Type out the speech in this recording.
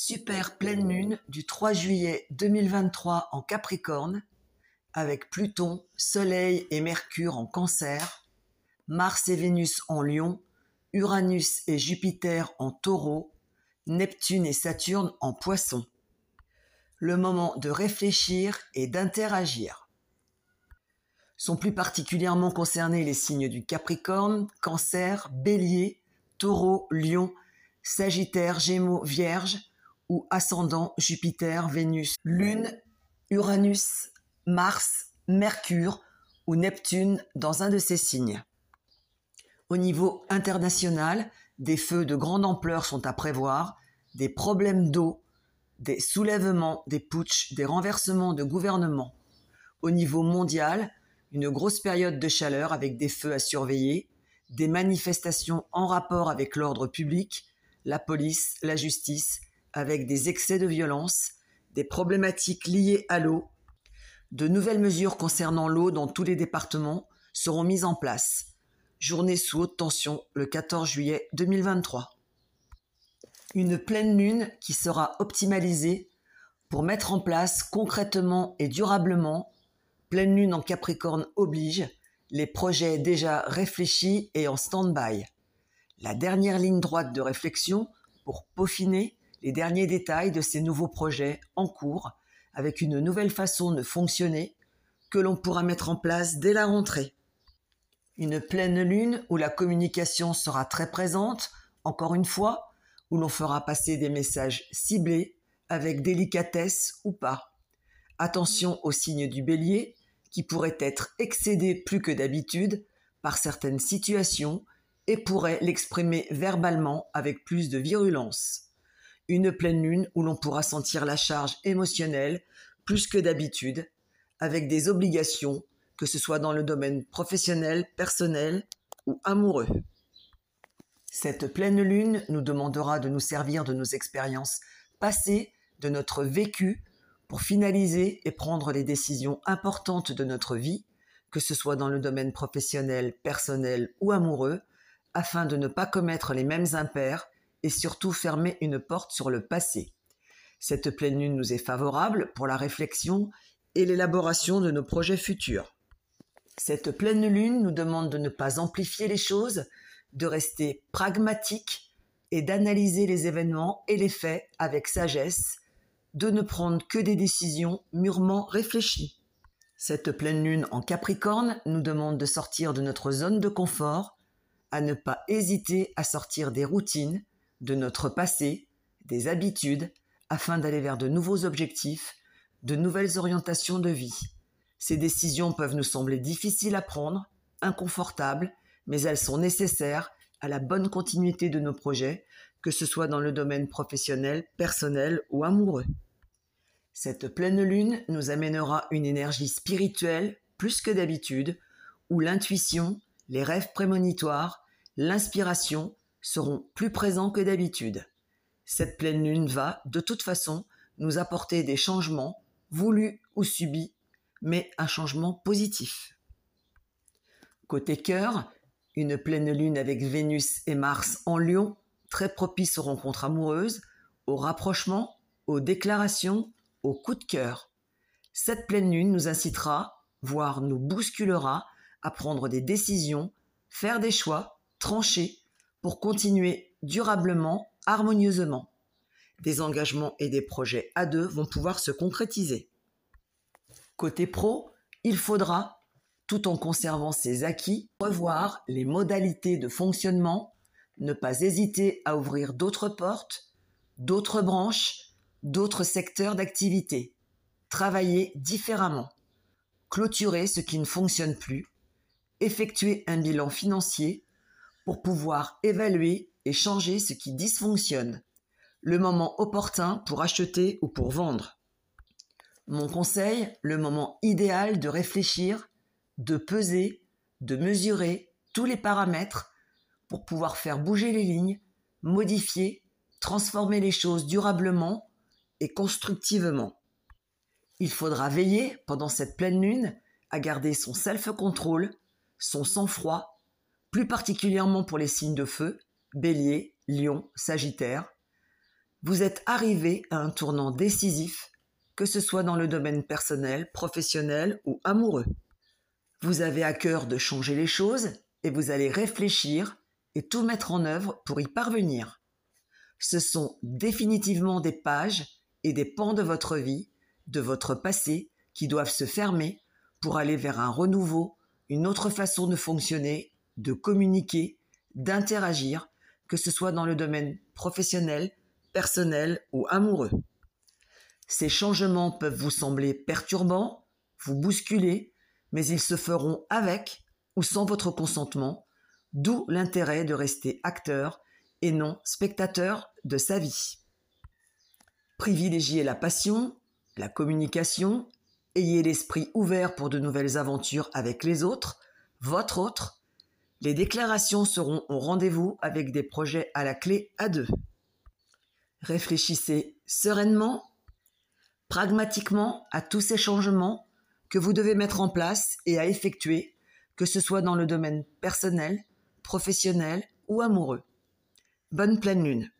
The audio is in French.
Super pleine lune du 3 juillet 2023 en Capricorne, avec Pluton, Soleil et Mercure en Cancer, Mars et Vénus en Lion, Uranus et Jupiter en Taureau, Neptune et Saturne en Poisson. Le moment de réfléchir et d'interagir. Sont plus particulièrement concernés les signes du Capricorne, Cancer, Bélier, Taureau, Lion, Sagittaire, Gémeaux, Vierge, ou ascendant Jupiter, Vénus, Lune, Uranus, Mars, Mercure ou Neptune dans un de ces signes. Au niveau international, des feux de grande ampleur sont à prévoir, des problèmes d'eau, des soulèvements, des putschs, des renversements de gouvernements. Au niveau mondial, une grosse période de chaleur avec des feux à surveiller, des manifestations en rapport avec l'ordre public, la police, la justice, avec des excès de violence, des problématiques liées à l'eau. De nouvelles mesures concernant l'eau dans tous les départements seront mises en place. Journée sous haute tension le 14 juillet 2023. Une pleine lune qui sera optimalisée pour mettre en place concrètement et durablement, pleine lune en Capricorne oblige, les projets déjà réfléchis et en stand-by. La dernière ligne droite de réflexion pour peaufiner les derniers détails de ces nouveaux projets en cours avec une nouvelle façon de fonctionner que l'on pourra mettre en place dès la rentrée. Une pleine lune où la communication sera très présente, encore une fois, où l'on fera passer des messages ciblés avec délicatesse ou pas. Attention aux signes du bélier qui pourraient être excédés plus que d'habitude par certaines situations et pourraient l'exprimer verbalement avec plus de virulence une pleine lune où l'on pourra sentir la charge émotionnelle plus que d'habitude, avec des obligations, que ce soit dans le domaine professionnel, personnel ou amoureux. Cette pleine lune nous demandera de nous servir de nos expériences passées, de notre vécu, pour finaliser et prendre les décisions importantes de notre vie, que ce soit dans le domaine professionnel, personnel ou amoureux, afin de ne pas commettre les mêmes impairs et surtout fermer une porte sur le passé. Cette pleine lune nous est favorable pour la réflexion et l'élaboration de nos projets futurs. Cette pleine lune nous demande de ne pas amplifier les choses, de rester pragmatique et d'analyser les événements et les faits avec sagesse, de ne prendre que des décisions mûrement réfléchies. Cette pleine lune en Capricorne nous demande de sortir de notre zone de confort, à ne pas hésiter à sortir des routines, de notre passé, des habitudes, afin d'aller vers de nouveaux objectifs, de nouvelles orientations de vie. Ces décisions peuvent nous sembler difficiles à prendre, inconfortables, mais elles sont nécessaires à la bonne continuité de nos projets, que ce soit dans le domaine professionnel, personnel ou amoureux. Cette pleine lune nous amènera une énergie spirituelle plus que d'habitude, où l'intuition, les rêves prémonitoires, l'inspiration seront plus présents que d'habitude. Cette pleine lune va, de toute façon, nous apporter des changements, voulus ou subis, mais un changement positif. Côté cœur, une pleine lune avec Vénus et Mars en lion, très propice aux rencontres amoureuses, aux rapprochements, aux déclarations, aux coups de cœur. Cette pleine lune nous incitera, voire nous bousculera, à prendre des décisions, faire des choix, trancher, pour continuer durablement, harmonieusement. Des engagements et des projets à deux vont pouvoir se concrétiser. Côté pro, il faudra, tout en conservant ses acquis, revoir les modalités de fonctionnement, ne pas hésiter à ouvrir d'autres portes, d'autres branches, d'autres secteurs d'activité, travailler différemment, clôturer ce qui ne fonctionne plus, effectuer un bilan financier pouvoir évaluer et changer ce qui dysfonctionne, le moment opportun pour acheter ou pour vendre. Mon conseil, le moment idéal de réfléchir, de peser, de mesurer tous les paramètres pour pouvoir faire bouger les lignes, modifier, transformer les choses durablement et constructivement. Il faudra veiller pendant cette pleine lune à garder son self-control, son sang-froid plus particulièrement pour les signes de feu, bélier, lion, sagittaire, Vous êtes arrivé à un tournant décisif, que ce soit dans le domaine personnel, professionnel ou amoureux. Vous avez à cœur de changer les choses et vous allez réfléchir et tout mettre en œuvre pour y parvenir. Ce sont définitivement des pages et des pans de votre vie, de votre passé, qui doivent se fermer pour aller vers un renouveau, une autre façon de fonctionner, de communiquer, d'interagir, que ce soit dans le domaine professionnel, personnel ou amoureux. Ces changements peuvent vous sembler perturbants, vous bousculer, mais ils se feront avec ou sans votre consentement, d'où l'intérêt de rester acteur et non spectateur de sa vie. Privilégiez la passion, la communication, ayez l'esprit ouvert pour de nouvelles aventures avec les autres, votre autre. Les déclarations seront au rendez-vous avec des projets à la clé à deux. Réfléchissez sereinement, pragmatiquement à tous ces changements que vous devez mettre en place et à effectuer, que ce soit dans le domaine personnel, professionnel ou amoureux. Bonne pleine lune.